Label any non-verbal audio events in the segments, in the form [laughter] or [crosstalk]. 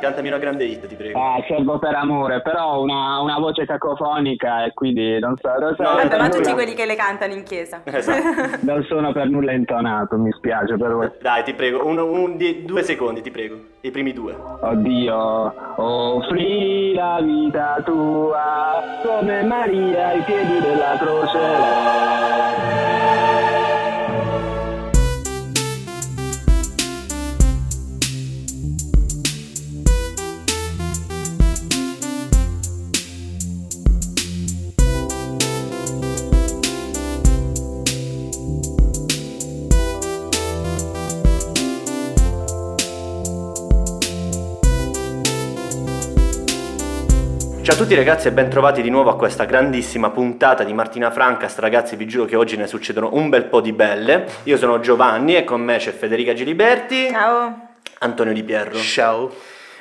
Cantami una grande hit, ti prego. Ah, servo per amore, però ho una, una voce cacofonica e quindi non so, non so No, Vabbè, ma tutti nulla- quelli che le cantano in chiesa. Esatto. [laughs] non sono per nulla intonato, mi spiace per voi. Dai, ti prego, un, un- di- due secondi, ti prego. I primi due. Oddio, offri la vita tua come Maria ai piedi della croce. Ciao a tutti ragazzi e ben trovati di nuovo a questa grandissima puntata di Martina Francast. Ragazzi, vi giuro che oggi ne succedono un bel po' di belle. Io sono Giovanni e con me c'è Federica Giliberti, Ciao. Antonio Di Pierro. Ciao.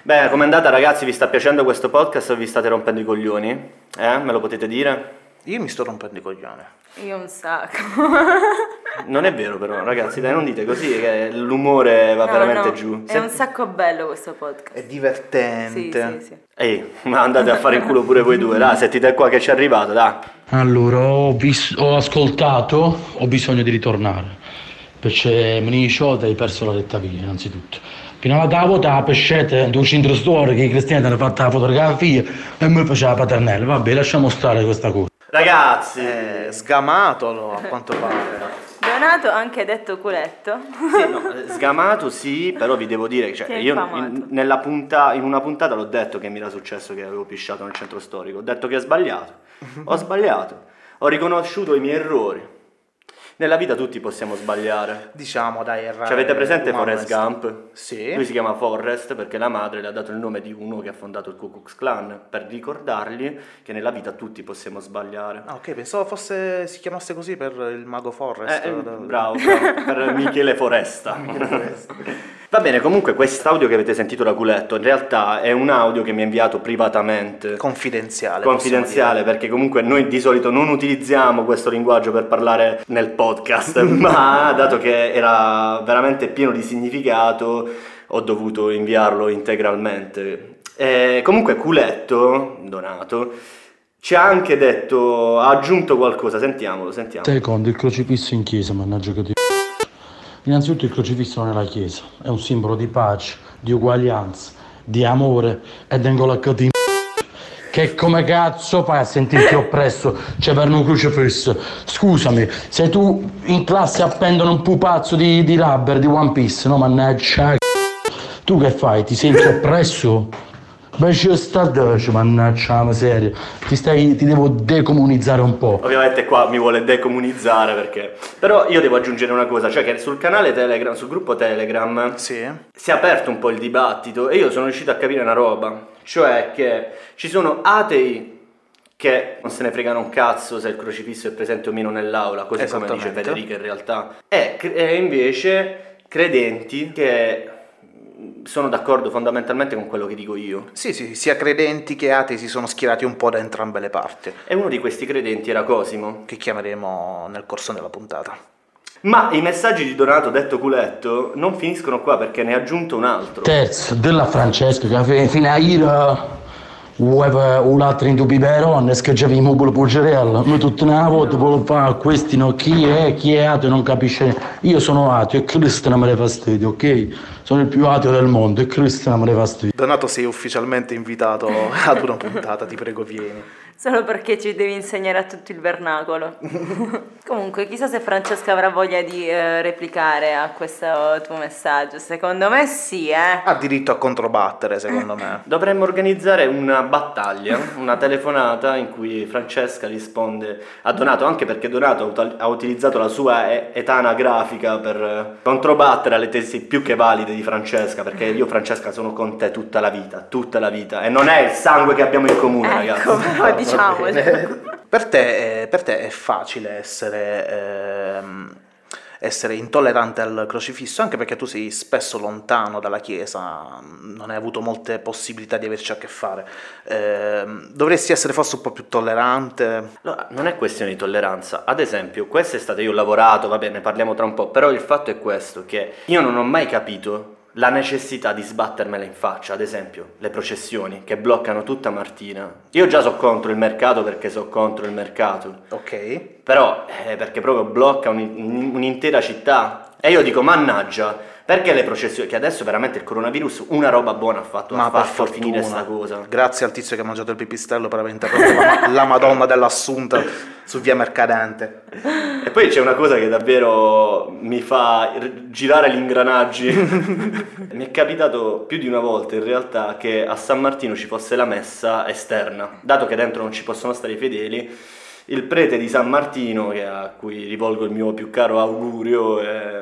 Beh, com'è andata ragazzi? Vi sta piacendo questo podcast o vi state rompendo i coglioni? Eh? Me lo potete dire? Io mi sto rompendo i coglioni. Io un sacco. [laughs] Non è vero però, ragazzi, dai, non dite così che l'umore va No, veramente no, giù. È un sacco bello questo podcast. È Sì, divertente. sì, sì. Ehi, ma andate a fare in culo pure voi due, dai, sentite qua che ci è arrivato, dai. Allora, ho, vis- ho ascoltato, ho bisogno di ritornare. Perché mi dice hai perso la retta via, innanzitutto. Fino alla tavola, la pescetta, due centro storia che i cristiani hanno fatto la fotografia e mi faceva la paternella. Vabbè, lasciamo stare questa cosa. Ragazzi, È sgamatolo a quanto pare. Donato, anche detto culetto. Sì, no, eh, sgamato sì, però vi devo dire che cioè, io in, nella punta- in una puntata l'ho detto che mi era successo che avevo pisciato nel centro storico, ho detto che ho sbagliato, ho sbagliato, ho riconosciuto i miei errori. Nella vita tutti possiamo sbagliare. Diciamo, dai, errare. Ci avete presente Forrest Gump? Sì. Lui si chiama Forrest perché la madre le ha dato il nome di uno che ha fondato il Ku Klux Klan per ricordargli che nella vita tutti possiamo sbagliare. Ah, ok, pensavo fosse si chiamasse così per il mago Forrest. Eh, eh, bravo, bravo, per [laughs] Michele Foresta. Va bene, comunque quest'audio che avete sentito da culetto in realtà è un audio che mi ha inviato privatamente. Confidenziale. Confidenziale perché comunque noi di solito non utilizziamo questo linguaggio per parlare nel podcast, [laughs] ma dato che era veramente pieno di significato ho dovuto inviarlo integralmente. E comunque Culetto, Donato, ci ha anche detto, ha aggiunto qualcosa, sentiamolo, sentiamo. Secondo, il crocifisso in chiesa, mannaggia che ti... Innanzitutto il crocifisso non è la chiesa, è un simbolo di pace, di uguaglianza, di amore e vengo a di che come cazzo fai a sentirti oppresso? Cioè per un crocifisso. Scusami se tu in classe appendono un pupazzo di, di rubber di One Piece no mannaggia. Tu che fai? Ti senti oppresso Beh, ci sta dolce, mannaggia la miseria. Ti, stai, ti devo decomunizzare un po'. Ovviamente qua mi vuole decomunizzare perché... Però io devo aggiungere una cosa, cioè che sul canale Telegram, sul gruppo Telegram, Sì. si è aperto un po' il dibattito e io sono riuscito a capire una roba, cioè che ci sono atei che non se ne fregano un cazzo se il crocifisso è presente o meno nell'aula, così come dice. Federica in realtà, e, cre- e invece credenti che sono d'accordo fondamentalmente con quello che dico io. Sì, sì, sia credenti che atei si sono schierati un po' da entrambe le parti, E uno di questi credenti era Cosimo. che chiameremo nel corso della puntata. Ma i messaggi di Donato detto culetto non finiscono qua perché ne ha aggiunto un altro. Terzo, della Francesca che fi- fino a ieri Ueva un altro in tu biberon, schiacciavamo pure puggerella. Noi tutte una volta volevo fare questi no, chi è, chi è ateo non capisce. Io sono ateo e Cristo non me ne fastidio, ok? Sono il più ateo del mondo e Cristo non me ne fastidio. Donato sei ufficialmente invitato [laughs] ad una puntata, ti prego vieni. Solo perché ci devi insegnare a tutto il vernacolo. [laughs] Comunque, chissà se Francesca avrà voglia di eh, replicare a questo tuo messaggio. Secondo me sì, eh. Ha diritto a controbattere, secondo me. [laughs] Dovremmo organizzare una battaglia, una telefonata in cui Francesca risponde a Donato, anche perché Donato ha utilizzato la sua e- età anagrafica per eh, controbattere alle tesi più che valide di Francesca, perché io Francesca sono con te tutta la vita, tutta la vita, e non è il sangue che abbiamo in comune, Ecco, ragazzi. [laughs] però diciamolo. [laughs] Per te, eh, per te è facile essere, ehm, essere intollerante al crocifisso, anche perché tu sei spesso lontano dalla Chiesa, non hai avuto molte possibilità di averci a che fare. Ehm, dovresti essere forse un po' più tollerante. Allora, non è questione di tolleranza. Ad esempio, quest'estate io ho lavorato, va bene, ne parliamo tra un po', però il fatto è questo, che io non ho mai capito la necessità di sbattermela in faccia, ad esempio, le processioni che bloccano tutta Martina. Io già so contro il mercato perché so contro il mercato, Ok. però eh, perché proprio blocca un- un'intera città. E io dico, mannaggia, perché le processioni? Che adesso veramente il coronavirus una roba buona ha fatto, Ma ha fatto finire fortuna, sta cosa. grazie al tizio che ha mangiato il pipistrello per aver interrotto la, la Madonna dell'Assunta su via Mercadante. E poi c'è una cosa che davvero mi fa girare gli ingranaggi. [laughs] mi è capitato più di una volta in realtà che a San Martino ci fosse la messa esterna, dato che dentro non ci possono stare i fedeli. Il prete di San Martino, che- a cui rivolgo il mio più caro augurio, e,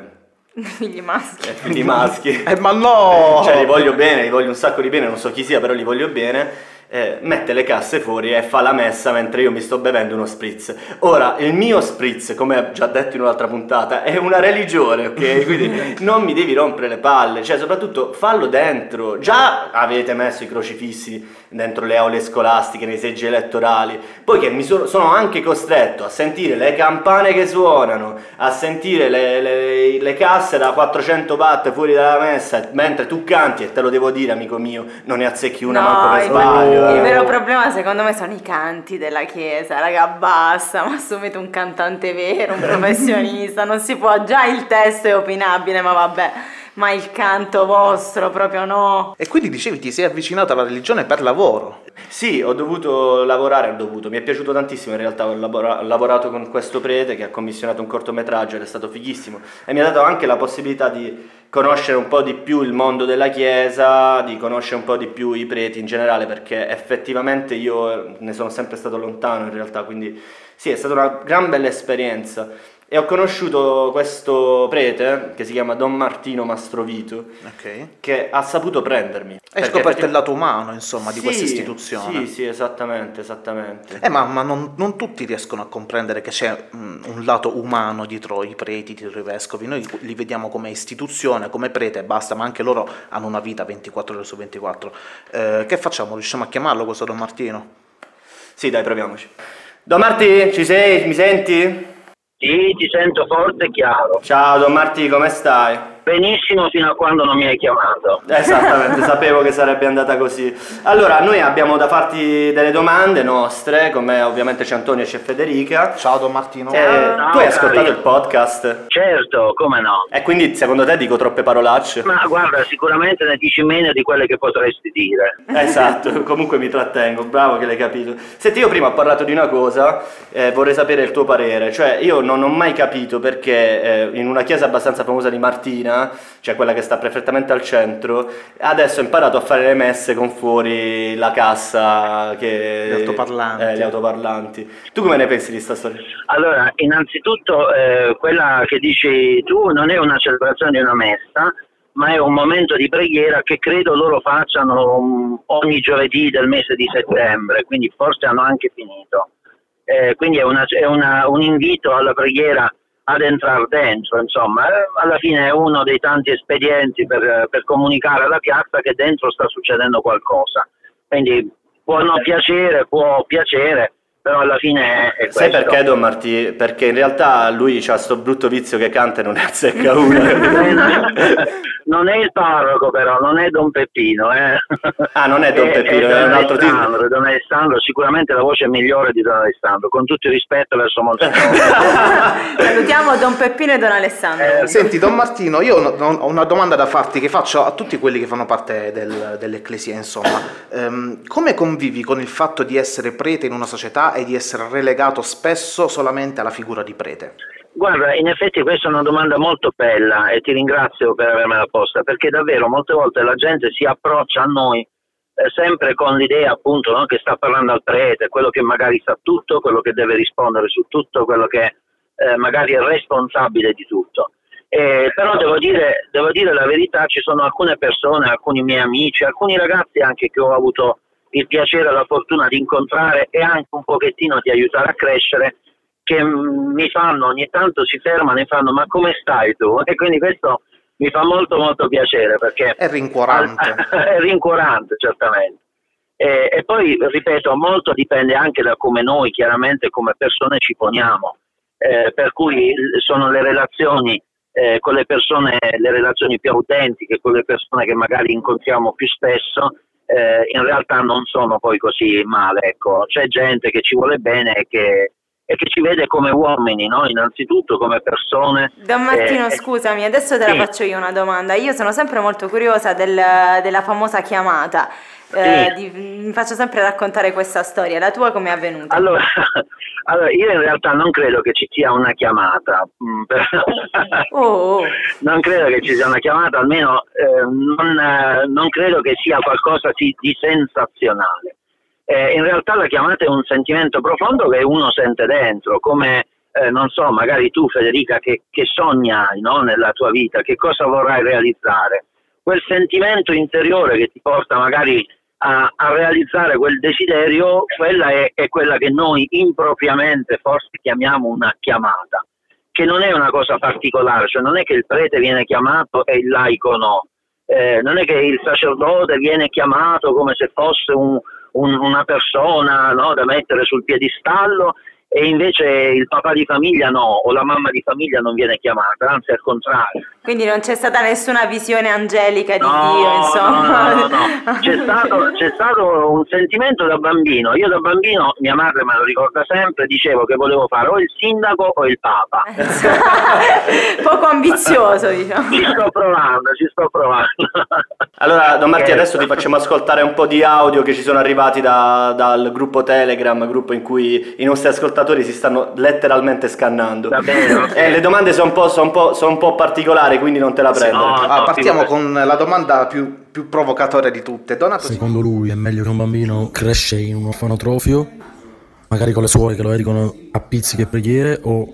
Figli [laughs] maschi. figli maschi, Eh, ma no! cioè li voglio bene, li voglio un sacco di bene, non so chi sia, però li voglio bene. Eh, mette le casse fuori e fa la messa mentre io mi sto bevendo uno spritz. Ora, il mio spritz, come ho già detto in un'altra puntata, è una religione, ok? [laughs] Quindi non mi devi rompere le palle, cioè soprattutto fallo dentro. Già avete messo i crocifissi dentro le aule scolastiche, nei seggi elettorali, poi che mi sono, sono anche costretto a sentire le campane che suonano, a sentire le, le- le casse da 400 watt fuori dalla messa, mentre tu canti e te lo devo dire amico mio, non ne azzecchi una manco per il, sbaglio. il eh. vero problema secondo me sono i canti della chiesa, raga, basta, ma assumete un cantante vero, un [laughs] professionista, non si può, già il testo è opinabile, ma vabbè, ma il canto vostro proprio no. E quindi dicevi ti sei avvicinato alla religione per lavoro. Sì, ho dovuto lavorare, ho dovuto, mi è piaciuto tantissimo in realtà, ho, labora- ho lavorato con questo prete che ha commissionato un cortometraggio ed è stato fighissimo e mi ha dato anche la possibilità di conoscere un po' di più il mondo della chiesa, di conoscere un po' di più i preti in generale perché effettivamente io ne sono sempre stato lontano in realtà, quindi sì, è stata una gran bella esperienza. E ho conosciuto questo prete che si chiama Don Martino Mastrovito Ok. che ha saputo prendermi. Hai scoperto il lato umano, insomma, di Sì, questa istituzione. Sì, sì, esattamente, esattamente. Eh, ma, ma non, non tutti riescono a comprendere che c'è mm, un lato umano dietro i preti, dietro i vescovi. Noi li vediamo come istituzione, come prete e basta, ma anche loro hanno una vita 24 ore su 24. Eh, che facciamo? Riusciamo a chiamarlo questo Don Martino? Sì, dai, proviamoci. Don Marti, ci sei? Mi senti? Sì, ti sento forte e chiaro. Ciao, Don Marti, come stai? Benissimo fino a quando non mi hai chiamato. Esattamente, [laughs] sapevo che sarebbe andata così. Allora, noi abbiamo da farti delle domande nostre, con me ovviamente c'è Antonio e c'è Federica. Ciao Don Martino. Eh, Ciao, tu hai ascoltato cari. il podcast? Certo, come no. E quindi secondo te dico troppe parolacce? Ma guarda, sicuramente ne dici meno di quelle che potresti dire. Esatto, [laughs] comunque mi trattengo, bravo che l'hai capito. Senti, io prima ho parlato di una cosa, eh, vorrei sapere il tuo parere, cioè io non ho mai capito perché eh, in una chiesa abbastanza famosa di Martina, cioè quella che sta perfettamente al centro, adesso ho imparato a fare le messe con fuori la cassa che... Gli altoparlanti. Eh, gli autoparlanti. Tu come ne pensi di sta storia? Allora, innanzitutto, eh, quella che dici tu non è una celebrazione di una messa, ma è un momento di preghiera che credo loro facciano um, ogni giovedì del mese di settembre, quindi forse hanno anche finito. Eh, quindi è, una- è una- un invito alla preghiera ad entrare dentro, insomma, Eh, alla fine è uno dei tanti espedienti per, per comunicare alla piazza che dentro sta succedendo qualcosa. Quindi può non piacere, può piacere, però alla fine è, è Sai questo. perché Don Martì? Perché in realtà lui ha sto brutto vizio che canta e non ne azzecca una. [laughs] non è il parroco però, non è Don Peppino. Eh. Ah, non è Don Peppino, è Don un altro titolo. Alessandro, Don Alessandro, sicuramente la voce migliore di Don Alessandro, con tutto il rispetto verso molti [laughs] Salutiamo Don Peppino e Don Alessandro. Eh, Senti Don Martino, io ho una domanda da farti che faccio a tutti quelli che fanno parte del- dell'ecclesia, insomma. Ehm, come convivi con il fatto di essere prete in una società e di essere relegato spesso solamente alla figura di prete? Guarda, in effetti questa è una domanda molto bella e ti ringrazio per avermela posta, perché davvero molte volte la gente si approccia a noi eh, sempre con l'idea appunto no, che sta parlando al prete, quello che magari sa tutto, quello che deve rispondere su tutto, quello che eh, magari è responsabile di tutto. Eh, però devo dire, devo dire la verità, ci sono alcune persone, alcuni miei amici, alcuni ragazzi anche che ho avuto il piacere e la fortuna di incontrare e anche un pochettino di aiutare a crescere, che mi fanno ogni tanto si fermano e fanno ma come stai tu? [laughs] E quindi questo mi fa molto molto piacere perché È rincuorante. [laughs] è rincuorante certamente. E, e poi ripeto, molto dipende anche da come noi chiaramente come persone ci poniamo, Eh, per cui sono le relazioni eh, con le persone, le relazioni più autentiche, con le persone che magari incontriamo più spesso, in realtà non sono poi così male. Ecco. C'è gente che ci vuole bene e che, e che ci vede come uomini, no? innanzitutto come persone. Don Martino, Eh, scusami, adesso te la sì. faccio io una domanda. Io sono sempre molto curiosa del- della famosa chiamata. Eh, Sì. di- mi faccio sempre raccontare questa storia. La tua come è avvenuta? Allora, [laughs] allora, io in realtà non credo che ci sia una chiamata. mm, Oh, oh. [laughs] non credo che ci sia una chiamata, almeno eh, non, eh, non credo che sia qualcosa di, di sensazionale. Eh, in realtà la chiamata è un sentimento profondo che uno sente dentro, come eh, non so, magari tu Federica che, che sogni hai no, nella tua vita, che cosa vorrai realizzare. Quel sentimento interiore che ti porta magari a, a realizzare quel desiderio, quella è, è quella che noi impropriamente forse chiamiamo una chiamata che non è una cosa particolare, cioè non è che il prete viene chiamato e il laico no, Eh, non è che il sacerdote viene chiamato come se fosse un- un- una persona no, da mettere sul piedistallo e invece il papà di famiglia no, o la mamma di famiglia non viene chiamata, anzi al contrario. Quindi non c'è stata nessuna visione angelica di No, Dio, insomma. no, no, no. [laughs] C'è, stato, c'è stato un sentimento da bambino. Io da bambino, mia madre me lo ricorda sempre, dicevo che volevo fare o il sindaco o il papa. [laughs] Poco ambizioso, diciamo. Ci sto provando, ci sto provando. Allora, Don Martino, Scherzo. adesso ti facciamo ascoltare un po' di audio che ci sono arrivati da- dal gruppo Telegram, gruppo in cui i nostri ascoltatori si stanno letteralmente scannando. Eh, le domande sono un, po', sono un po'- sono un po' particolari, quindi non te la prendere. no. Ah, partiamo figurati. con la domanda più, più provocatoria di tutte. Donato, Secondo lui è meglio che un bambino cresce in un orfanotrofio, magari con le suore che lo educano a pizziche e preghiere, o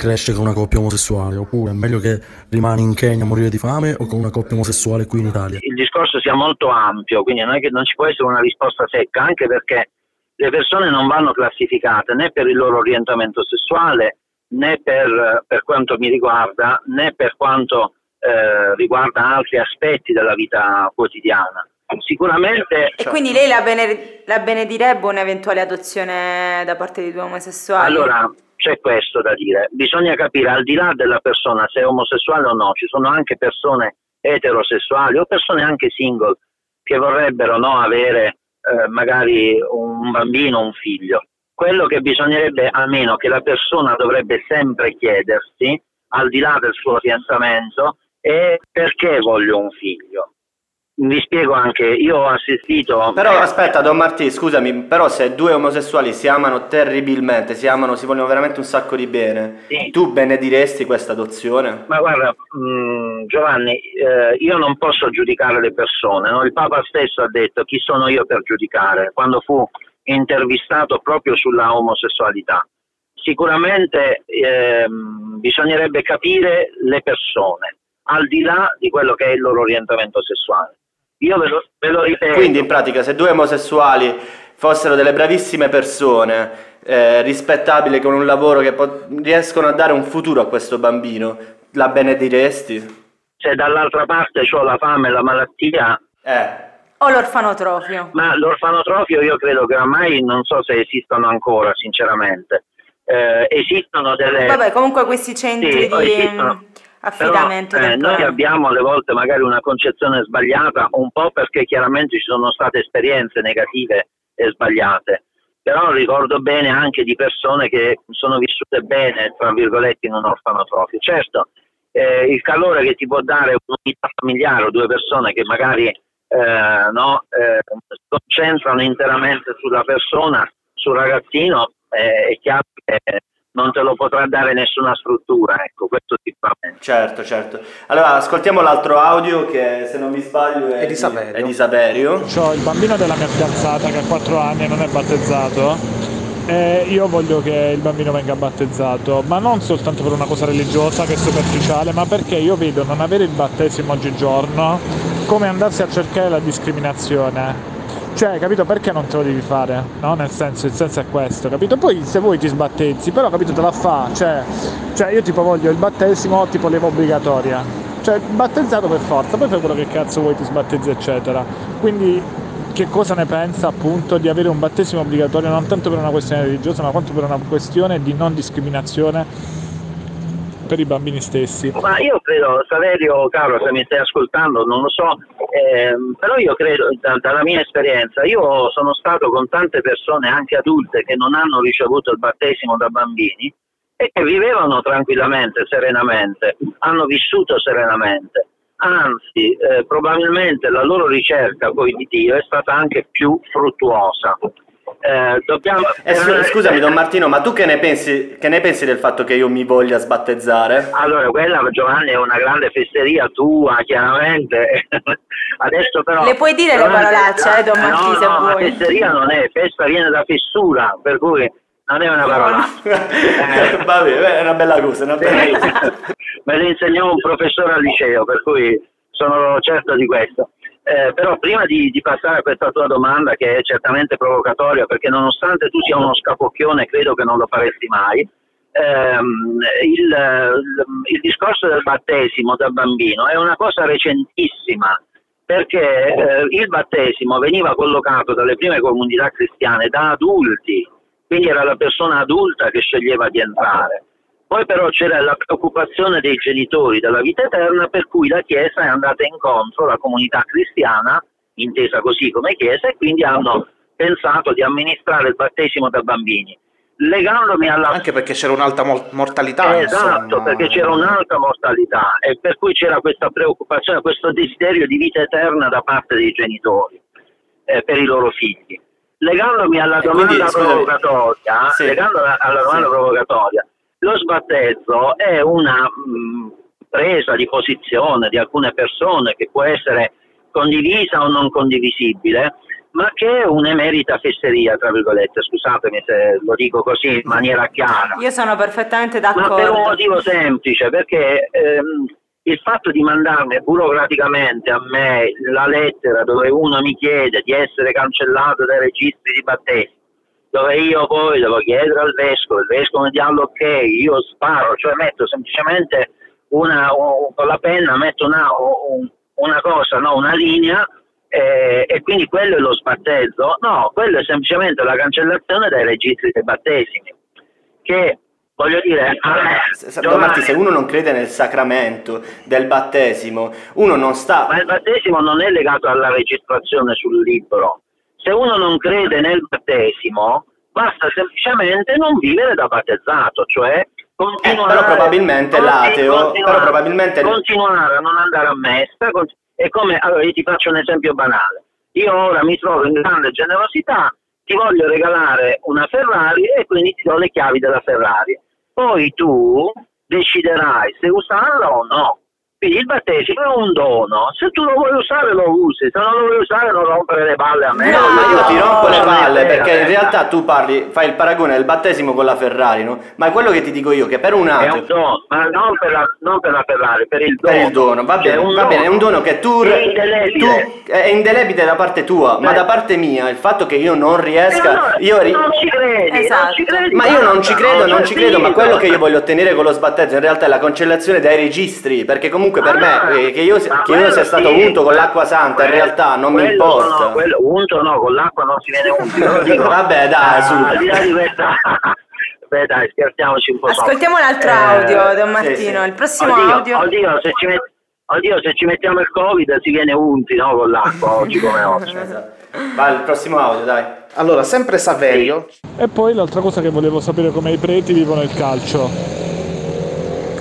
cresce con una coppia omosessuale, oppure è meglio che rimane in Kenya a morire di fame o con una coppia omosessuale qui in Italia. il discorso sia molto ampio, quindi non è che non ci può essere una risposta secca, anche perché le persone non vanno classificate né per il loro orientamento sessuale, né per, per quanto mi riguarda, né per quanto eh, riguarda altri aspetti della vita quotidiana. Sicuramente E quindi lei la, bene- la benedirebbe un'eventuale adozione da parte di due omosessuali? Allora, c'è questo da dire. Bisogna capire, al di là della persona, se è omosessuale o no, ci sono anche persone eterosessuali o persone anche single che vorrebbero no, avere eh, magari un bambino o un figlio. Quello che bisognerebbe, almeno che la persona dovrebbe sempre chiedersi, al di là del suo orientamento, è perché voglio un figlio. Vi spiego anche, io ho assistito... Però aspetta, Don Martì, scusami, però se due omosessuali si amano terribilmente, si amano, si vogliono veramente un sacco di bene, Sì. tu benediresti questa adozione? Ma guarda, mh, Giovanni, eh, io non posso giudicare le persone, no? il Papa stesso ha detto chi sono io per giudicare, quando fu intervistato proprio sulla omosessualità. Sicuramente ehm, bisognerebbe capire le persone, al di là di quello che è il loro orientamento sessuale. Io ve lo, ve lo ripeto. Quindi in pratica se due omosessuali fossero delle bravissime persone, eh, rispettabili con un lavoro che po- riescono a dare un futuro a questo bambino, la benediresti? se dall'altra parte ho la fame e la malattia, Eh, O l'orfanotrofio? Ma l'orfanotrofio io credo che ormai non so se esistono ancora, sinceramente. Eh, esistono delle... Vabbè, comunque questi centri Sì, di esistono. affidamento Però, eh, noi abbiamo alle volte magari una concezione sbagliata, un po' perché chiaramente ci sono state esperienze negative e sbagliate. Però ricordo bene anche di persone che sono vissute bene, tra virgolette, in un orfanotrofio. Certo, eh, il calore che ti può dare un'unità familiare o due persone che magari eh, no, eh, si concentrano interamente sulla persona, sul ragazzino, eh, è chiaro che non te lo potrà dare nessuna struttura, ecco, questo sicuramente. certo, certo. Allora, ascoltiamo l'altro audio che se non mi sbaglio è, È di Saverio. è di Saverio. Ho il bambino della mia fidanzata che ha 4 anni e non è battezzato E io voglio che il bambino venga battezzato, ma non soltanto per una cosa religiosa che è superficiale, ma perché io vedo non avere il battesimo oggigiorno come andarsi a cercare la discriminazione. Cioè, capito perché non te lo devi fare? No? Nel senso, il senso è questo, capito? Poi se vuoi ti sbattezzi, però capito te la fa, cioè, cioè io tipo voglio il battesimo tipo leva obbligatoria. Cioè, battezzato per forza, poi fai quello che cazzo vuoi, ti sbattezzi, eccetera. Quindi che cosa ne pensa appunto di avere un battesimo obbligatorio non tanto per una questione religiosa, ma quanto per una questione di non discriminazione per i bambini stessi? Ma io credo, Saverio, caro, se mi stai ascoltando, non lo so, ehm, però io credo, da- dalla mia esperienza, io sono stato con tante persone, anche adulte, che non hanno ricevuto il battesimo da bambini e che vivevano tranquillamente, serenamente, hanno vissuto serenamente. Anzi, eh, probabilmente la loro ricerca di Dio è stata anche più fruttuosa. Eh, dobbiamo, Eh, scu- scusami Don Martino, ma tu che ne, pensi, che ne pensi del fatto che io mi voglia sbattezzare? Allora, quella Giovanni è una grande fesseria tua, chiaramente. [laughs] Adesso però. Le puoi dire le parolacce, eh, Don no, se no, ma vuoi. fesseria non è, festa viene da fessura, per cui non è una parola. Eh. Vabbè, beh, è una bella cosa, una bella cosa. [laughs] Me lo insegnò un professore al liceo, per cui sono certo di questo. Eh, però prima di, di passare a questa tua domanda, che è certamente provocatoria, perché nonostante tu sia uno scapocchione, credo che non lo faresti mai, ehm, il, il- il discorso del battesimo da bambino è una cosa recentissima, perché eh, il battesimo veniva collocato dalle prime comunità cristiane da adulti, quindi era la persona adulta che sceglieva di entrare. Poi però c'era la preoccupazione dei genitori della vita eterna per cui la Chiesa è andata incontro alla comunità cristiana, intesa così come Chiesa, e quindi hanno pensato di amministrare il battesimo da bambini. Legandomi alla Anche perché c'era un'alta mortalità. Esatto, insomma. perché c'era un'alta mortalità e per cui c'era questa preoccupazione, questo desiderio di vita eterna da parte dei genitori eh, per i loro figli. Legandomi alla E quindi, domanda scusami, provocatoria, sì. legandomi alla domanda Sì. provocatoria, lo sbattezzo è una mh, presa di posizione di alcune persone che può essere condivisa o non condivisibile, ma che è un'emerita fesseria, tra virgolette, scusatemi se lo dico così in maniera chiara. Io sono perfettamente Ma per un d'accordo. motivo semplice, perché ehm, il fatto di mandarmi burocraticamente a me la lettera dove uno mi chiede di essere cancellato dai registri di battesimo, dove io poi devo chiedere al vescovo, il vescovo mi dà l'ok, io sparo, cioè metto semplicemente una, un- con la penna metto una, un- una cosa, no, una linea eh, e quindi quello è lo sbattezzo? No, quello è semplicemente la cancellazione dai registri dei battesimi, che voglio dire... Se- se- Don Martì, se uno non crede nel sacramento del battesimo, uno non sta... Ma il battesimo non è legato alla registrazione sul libro. Se uno non crede nel battesimo, basta semplicemente non vivere da battezzato, cioè continuare, Eh, però probabilmente l'ateo- continuare- però probabilmente- continuare a non andare a messa. È come, allora io ti faccio un esempio banale. Io ora mi trovo in grande generosità, ti voglio regalare una Ferrari e quindi ti do le chiavi della Ferrari. Poi tu deciderai se usarla o no. Il battesimo è un dono, se tu lo vuoi usare lo usi, se non lo vuoi usare non rompere le palle a me. No, ma io ti rompo le non è palle perché in realtà tu parli, fai il paragone del battesimo con la Ferrari, no? Ma è quello che ti dico io, che per un È ateo, un dono, ma non per la, non per la Ferrari, per il dono. per il dono, va bene, va bene, è un dono che tu, è indelebile. tu- è indelebile da parte tua, ma Beh. da parte mia il fatto che io non riesca, allora, io ri- non ci credi, non Esatto. ci credi, ma io non ci credo, non ci credo, ma quello che io voglio ottenere con lo sbattezzo in realtà è la cancellazione dai registri, perché comunque per Ah, me eh, che io, che io sia stato sì. unto con l'acqua santa in realtà non mi importa. sono- quello- unto no, con l'acqua non si viene dico. [laughs] Vabbè, dai, su. Al di là di questa... Beh dai, scherziamoci un po'. Ascoltiamo un altro Eh, audio, Don Martino. sì. Il prossimo oddio, audio. Oddio, se ci met- oddio, se ci mettiamo il covid si viene unti no, con l'acqua [laughs] oggi come oggi. Esatto. Vai, il prossimo audio, dai. Allora, sempre Saverio, E poi l'altra cosa che volevo sapere come i preti vivono il calcio.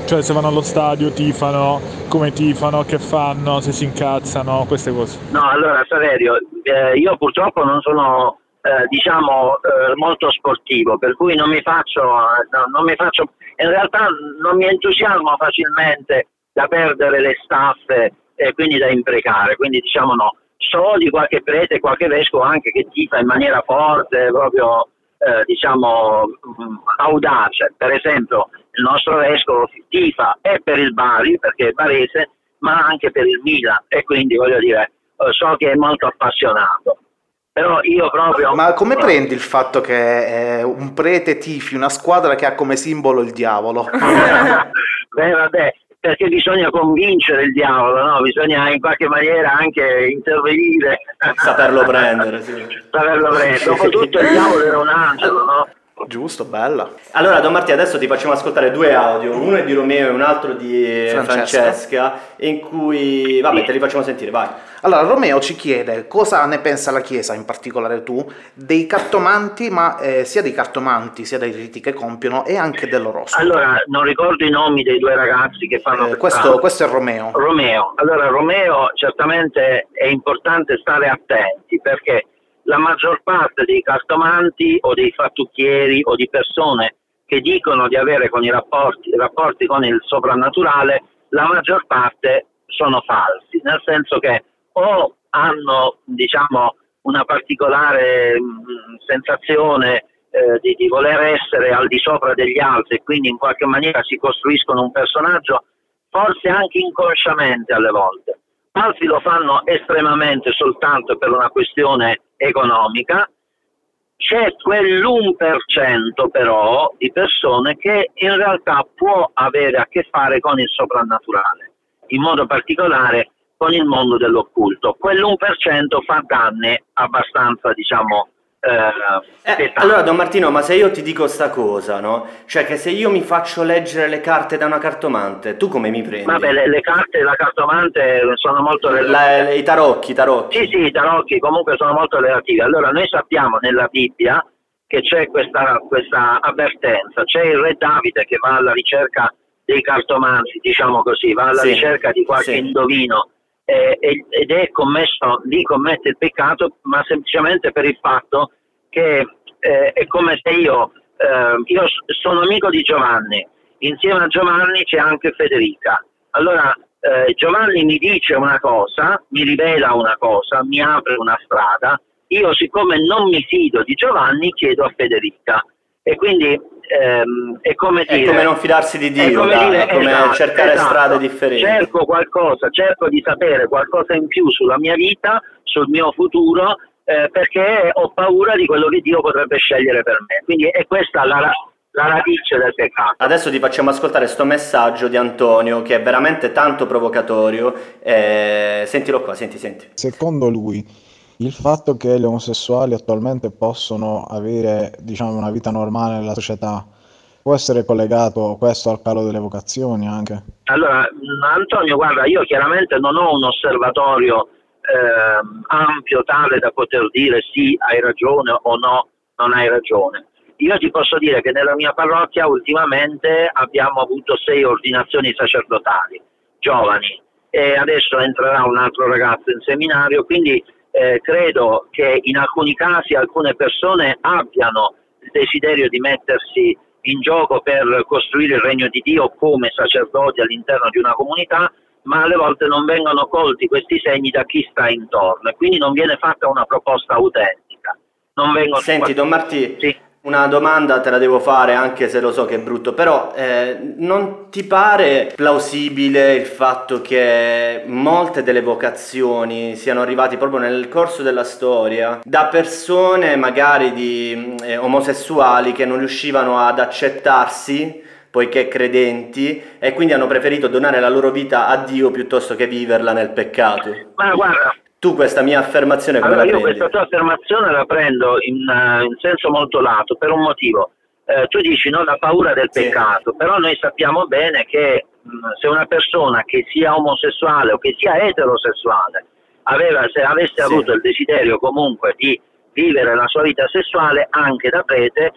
Cioè se vanno allo stadio, tifano, come tifano, che fanno, se si incazzano, queste cose. No, allora Saverio, eh, io purtroppo non sono eh, diciamo eh, molto sportivo, per cui non mi faccio, no, non mi faccio, in realtà non mi entusiasmo facilmente da perdere le staffe e quindi da imprecare, quindi diciamo no. So di qualche prete, qualche vescovo anche che tifa in maniera forte, proprio eh, diciamo mh, audace. Per esempio il nostro vescovo tifa è per il Bari, perché è barese, ma anche per il Milan e quindi voglio dire, eh, so che è molto appassionato. Però io proprio... Ma come prendi il fatto che un prete tifi una squadra che ha come simbolo il diavolo? [laughs] Beh, vabbè, perché bisogna convincere il diavolo, no? bisogna in qualche maniera anche intervenire. Saperlo prendere, sì. Saperlo prendere. Dopotutto il diavolo era un angelo, no? Giusto, bella. Allora, Don Martì, adesso ti facciamo ascoltare due audio, uno è di Romeo e un altro di Francesca. Francesca, in cui, vabbè, te li facciamo sentire, vai. Allora, Romeo ci chiede cosa ne pensa la Chiesa, in particolare tu, dei cartomanti, ma eh, sia dei cartomanti sia dei riti che compiono e anche dell'oroscopo. Allora, non ricordo i nomi dei due ragazzi che fanno Eh, questo, questo è Romeo. Romeo. Allora, Romeo, certamente è importante stare attenti perché la maggior parte dei cartomanti o dei fattucchieri o di persone che dicono di avere con i rapporti, rapporti con il soprannaturale, la maggior parte sono falsi, nel senso che o hanno, diciamo, una particolare mh, sensazione eh, di, di voler essere al di sopra degli altri e quindi in qualche maniera si costruiscono un personaggio forse anche inconsciamente alle volte. Altri lo fanno estremamente soltanto per una questione economica. C'è quell'1% però di persone che in realtà può avere a che fare con il soprannaturale, in modo particolare con il mondo dell'occulto. Quell'1% fa danni abbastanza, diciamo, eh, Eh, pesanti. allora, Don Martino, ma se io ti dico sta cosa, no? Cioè che se io mi faccio leggere le carte da una cartomante, tu come mi prendi? Vabbè, le, le carte della cartomante sono molto relative. La- I tarocchi, i tarocchi. Sì, sì, i tarocchi comunque sono molto relativi. Allora, noi sappiamo nella Bibbia che c'è questa, questa avvertenza, c'è il re Davide che va alla ricerca dei cartomanti, diciamo così, va alla Sì, ricerca di qualche sì. indovino eh, ed è commesso, lì commette il peccato, ma semplicemente per il fatto che eh, è come se io, eh, io sono amico di Giovanni, insieme a Giovanni c'è anche Federica. Allora eh, Giovanni mi dice una cosa, mi rivela una cosa, mi apre una strada, io siccome non mi fido di Giovanni chiedo a Federica e quindi ehm, è come È dire... come non fidarsi di è Dio, come, dai, dire, è come esatto, cercare esatto. strade differenti. Cerco qualcosa, cerco di sapere qualcosa in più sulla mia vita, sul mio futuro, eh, perché ho paura di quello che Dio potrebbe scegliere per me. Quindi è questa la, la radice del peccato. Adesso ti facciamo ascoltare sto messaggio di Antonio che è veramente tanto provocatorio. eh, sentilo qua, senti, senti. Secondo lui, il fatto che gli omosessuali attualmente possono avere, diciamo, una vita normale nella società può essere collegato questo al calo delle vocazioni anche? Allora, Antonio, guarda, io chiaramente non ho un osservatorio ehm, ampio tale da poter dire sì, hai ragione o no, non hai ragione. Io ti posso dire che nella mia parrocchia ultimamente abbiamo avuto sei ordinazioni sacerdotali, giovani, e adesso entrerà un altro ragazzo in seminario, quindi eh, credo che in alcuni casi alcune persone abbiano il desiderio di mettersi in gioco per costruire il regno di Dio come sacerdoti all'interno di una comunità, ma alle volte non vengono colti questi segni da chi sta intorno e quindi non viene fatta una proposta autentica. Non vengono Senti, Don Martì, Sì. Una domanda te la devo fare anche se lo so che è brutto, però eh, non ti pare plausibile il fatto che molte delle vocazioni siano arrivate proprio nel corso della storia da persone magari di eh, omosessuali che non riuscivano ad accettarsi poiché credenti e quindi hanno preferito donare la loro vita a Dio piuttosto che viverla nel peccato. Ma guarda, Tu questa mia affermazione come allora la io prendi? questa tua affermazione la prendo in, eh, in senso molto lato per un motivo. Eh, tu dici no, la paura del Sì. peccato, però noi sappiamo bene che mh, se una persona che sia omosessuale o che sia eterosessuale aveva, se avesse Sì. avuto il desiderio comunque di vivere la sua vita sessuale anche da prete,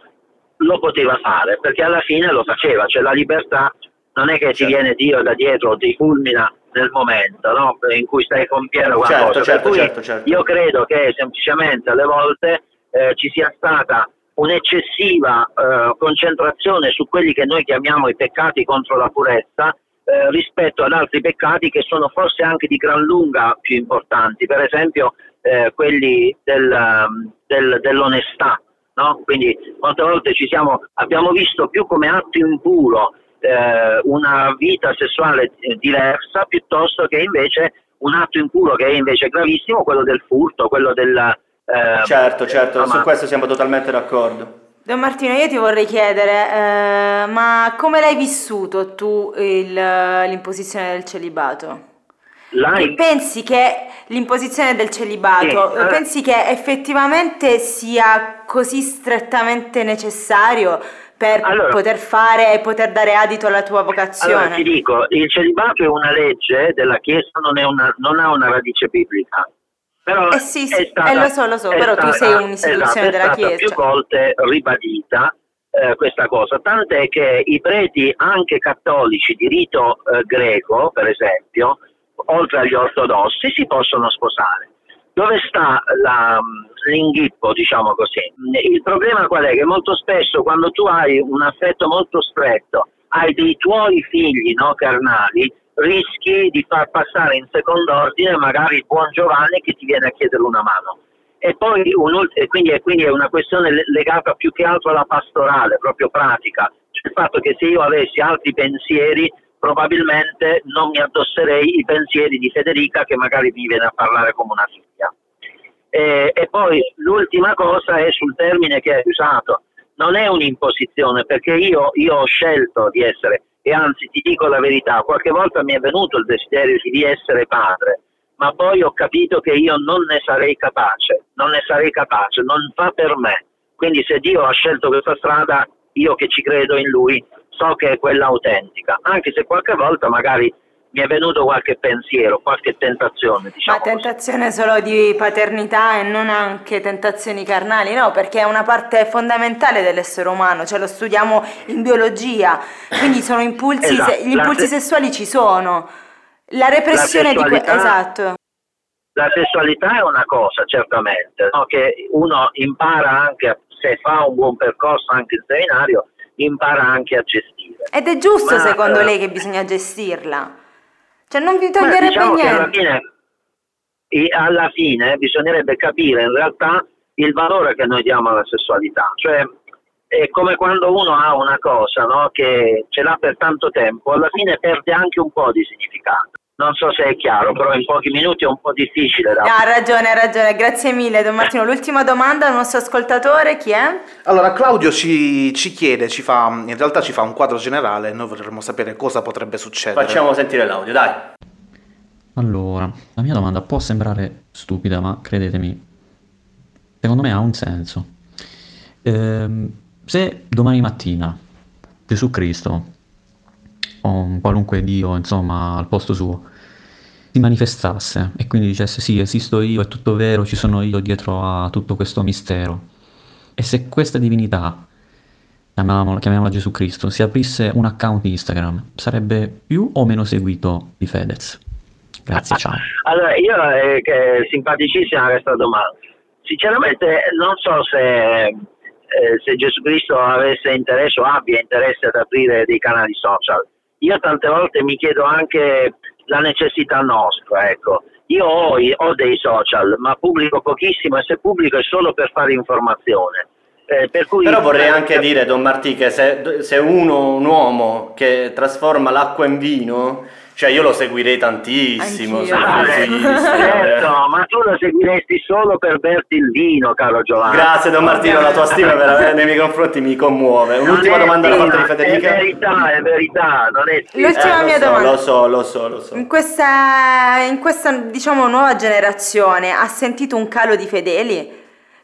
lo poteva fare, perché alla fine lo faceva, cioè la libertà non è che ti Certo. viene Dio da dietro, ti fulmina nel momento no? in cui stai compiendo qualcosa. Certo, Per certo, cui certo, certo. Io credo che semplicemente alle volte eh, ci sia stata un'eccessiva eh, concentrazione su quelli che noi chiamiamo i peccati contro la purezza eh, rispetto ad altri peccati che sono forse anche di gran lunga più importanti, per esempio eh, quelli del, um, del- dell'onestà. no? Quindi molte volte ci siamo, abbiamo visto più come atto impuro eh, una vita sessuale eh, diversa piuttosto che invece un atto impuro che è invece gravissimo, quello del furto, quello del... Eh, certo, certo, insomma, su questo siamo totalmente d'accordo. Don Martino, io ti vorrei chiedere, eh, ma come l'hai vissuto tu il- l'imposizione del celibato? l'hai- Pensi che l'imposizione del celibato, Sì, eh. pensi che effettivamente sia così strettamente necessario per Allora- poter fare e poter dare adito alla tua vocazione? Allora ti dico, il celibato è una legge della Chiesa, non, è una- non ha una radice biblica. Però Eh sì, sì, stata- eh, lo so, lo so, però tu stata- sei un'istituzione esatto, della È stata Chiesa. più volte ribadita eh, questa cosa, tant'è che i preti anche cattolici di rito eh, greco, per esempio, oltre agli ortodossi, si possono sposare. Dove sta la- l'inghippo, diciamo così? Il problema qual è? Che molto spesso quando tu hai un affetto molto stretto, hai dei tuoi figli no, carnali, rischi di far passare in secondo ordine magari il buon Giovanni che ti viene a chiedere una mano. E poi un'ult- e quindi, e quindi è una questione le- legata più che altro alla pastorale, proprio pratica. Cioè il fatto che se io avessi altri pensieri, probabilmente non mi addosserei i pensieri di Federica che magari mi viene a parlare come una figlia. E, e poi l'ultima cosa è sul termine che hai usato. Non è un'imposizione perché io, io ho scelto di essere, e anzi ti dico la verità, qualche volta mi è venuto il desiderio di essere padre, ma poi ho capito che io non ne sarei capace, non ne sarei capace, non fa per me. Quindi se Dio ha scelto questa strada, io che ci credo in Lui, so che è quella autentica, anche se qualche volta magari mi è venuto qualche pensiero, qualche tentazione, diciamo. Ma tentazione solo di paternità e non anche tentazioni carnali, no, perché è una parte fondamentale dell'essere umano, cioè lo studiamo in biologia, quindi sono impulsi, Esatto, se- gli la impulsi se- sessuali ci sono. La repressione di que- sessualità- esatto. La sessualità è una cosa, certamente, no? che uno impara anche, se fa un buon percorso anche in seminario, impara anche a gestire. Ed è giusto Ma, secondo eh, lei che bisogna gestirla. Cioè non vi toglierebbe diciamo che alla niente. fine, alla fine bisognerebbe capire in realtà il valore che noi diamo alla sessualità. Cioè, è come quando uno ha una cosa no, che ce l'ha per tanto tempo, alla fine perde anche un po' di significato. Non so se è chiaro, però in pochi minuti è un po' difficile da No, ha ragione, ha ragione, grazie mille Don Martino. L'ultima domanda al nostro ascoltatore, chi è? Allora, Claudio ci, ci chiede, ci fa, in realtà ci fa un quadro generale, noi vorremmo sapere cosa potrebbe succedere. Facciamo sentire l'audio, dai. Allora, la mia domanda può sembrare stupida, ma credetemi, secondo me ha un senso. Ehm, se domani mattina Gesù Cristo, o un qualunque Dio, insomma, al posto suo, si manifestasse e quindi dicesse sì, esisto io, è tutto vero, ci sono io dietro a tutto questo mistero, e se questa divinità, chiamiamola, chiamiamola Gesù Cristo, si aprisse un account Instagram, sarebbe più o meno seguito di Fedez? Grazie, ciao. [laughs] Allora, io eh, che simpaticissima questa domanda. Sinceramente non so se, eh, se Gesù Cristo avesse interesse o abbia interesse ad aprire dei canali social. Io tante volte mi chiedo anche la necessità nostra, ecco. Io ho, ho dei social, ma pubblico pochissimo e se pubblico è solo per fare informazione. Eh, per Però vorrei anche dire, Don Martì, che se, se uno, un uomo che trasforma l'acqua in vino, cioè io lo seguirei tantissimo su, Ah, eh, Instagram. certo, ma tu lo seguiresti solo per berti il vino, caro Giovanni. Grazie Don Martino, la tua stima [laughs] nei miei confronti mi commuove. Un'ultima domanda da parte di Federica. È verità, è verità, non è stima. L'ultima Eh, mia lo so, domanda. Lo so, lo so, lo so. In questa, in questa, diciamo, nuova generazione ha sentito un calo di fedeli?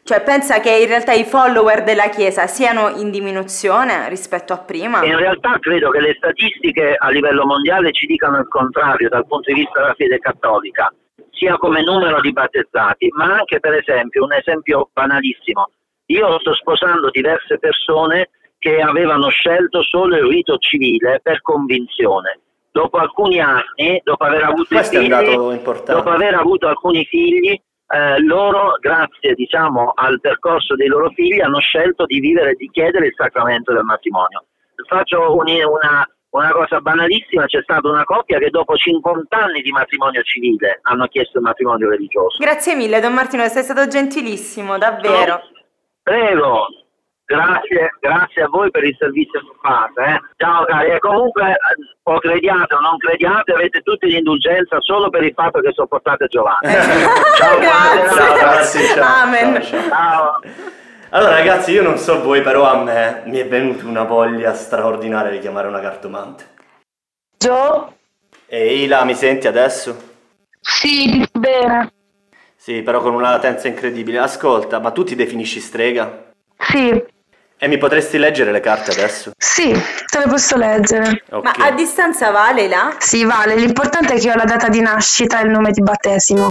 Cioè pensa che in realtà i follower della Chiesa siano in diminuzione rispetto a prima? In realtà credo che le statistiche a livello mondiale ci dicano il contrario dal punto di vista della fede cattolica, sia come numero di battezzati, ma anche per esempio, un esempio banalissimo, io sto sposando diverse persone che avevano scelto solo il rito civile per convinzione. Dopo alcuni anni, dopo aver avuto figli, dopo aver avuto alcuni figli, eh, loro, grazie diciamo, al percorso dei loro figli, hanno scelto di vivere e di chiedere il sacramento del matrimonio. Faccio un- una, una cosa banalissima, c'è stata una coppia che dopo 50 anni di matrimonio civile hanno chiesto il matrimonio religioso. Grazie mille Don Martino, sei stato gentilissimo, davvero. Prego, Grazie, grazie a voi per il servizio che fate. Eh. Ciao cari, e comunque eh, o crediate o non crediate, avete tutti l'indulgenza solo per il fatto che sopportate Giovanni. Ciao, buona [laughs] Grazie. Ciao, ragazzi, ciao, Amen. ciao, ciao. Ciao. Allora ragazzi, io non so voi, però a me mi è venuta una voglia straordinaria di chiamare una cartomante. Gio? Ehi, la mi senti adesso? Sì, bene. Sì, però con una latenza incredibile. Ascolta, ma tu ti definisci strega? Sì, E mi potresti leggere le carte adesso? sì, te le posso leggere. Ok. Ma a distanza vale là? Sì, vale, l'importante è che ho la data di nascita e il nome di battesimo.